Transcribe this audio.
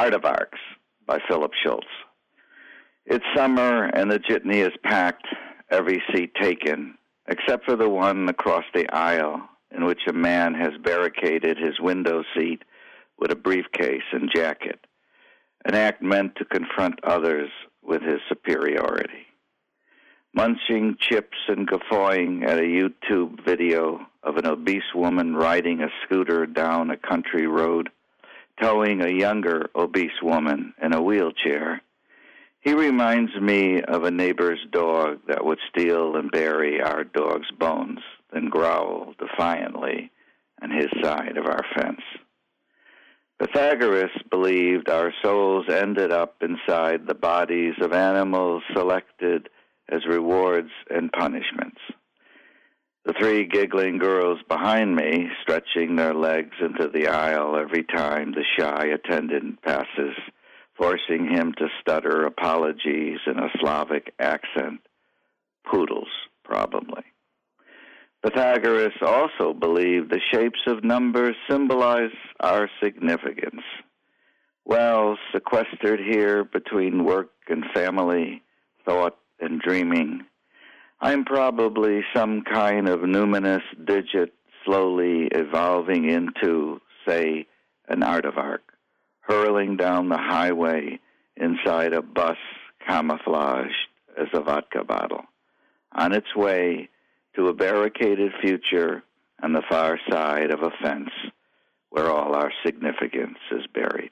Aardvarks by Philip Schultz. It's summer and the jitney is packed, every seat taken, except for the one across the aisle in which a man has barricaded his window seat with a briefcase and jacket, an act meant to confront others with his superiority. Munching chips and guffawing at a YouTube video of an obese woman riding a scooter down a country road, towing a younger obese woman in a wheelchair. He reminds me of a neighbor's dog that would steal and bury our dog's bones, then growl defiantly on his side of our fence. Pythagoras believed our souls ended up inside the bodies of animals selected as rewards and punishments. Three giggling girls behind me, stretching their legs into the aisle every time the shy attendant passes, forcing him to stutter apologies in a Slavic accent. Poodles, probably. Pythagoras also believed the shapes of numbers symbolize our significance. Well, sequestered here between work and family, thought and dreaming, I'm probably some kind of numinous digit slowly evolving into, say, an aardvark, hurling down the highway inside a bus camouflaged as a vodka bottle, on its way to a barricaded future on the far side of a fence where all our significance is buried.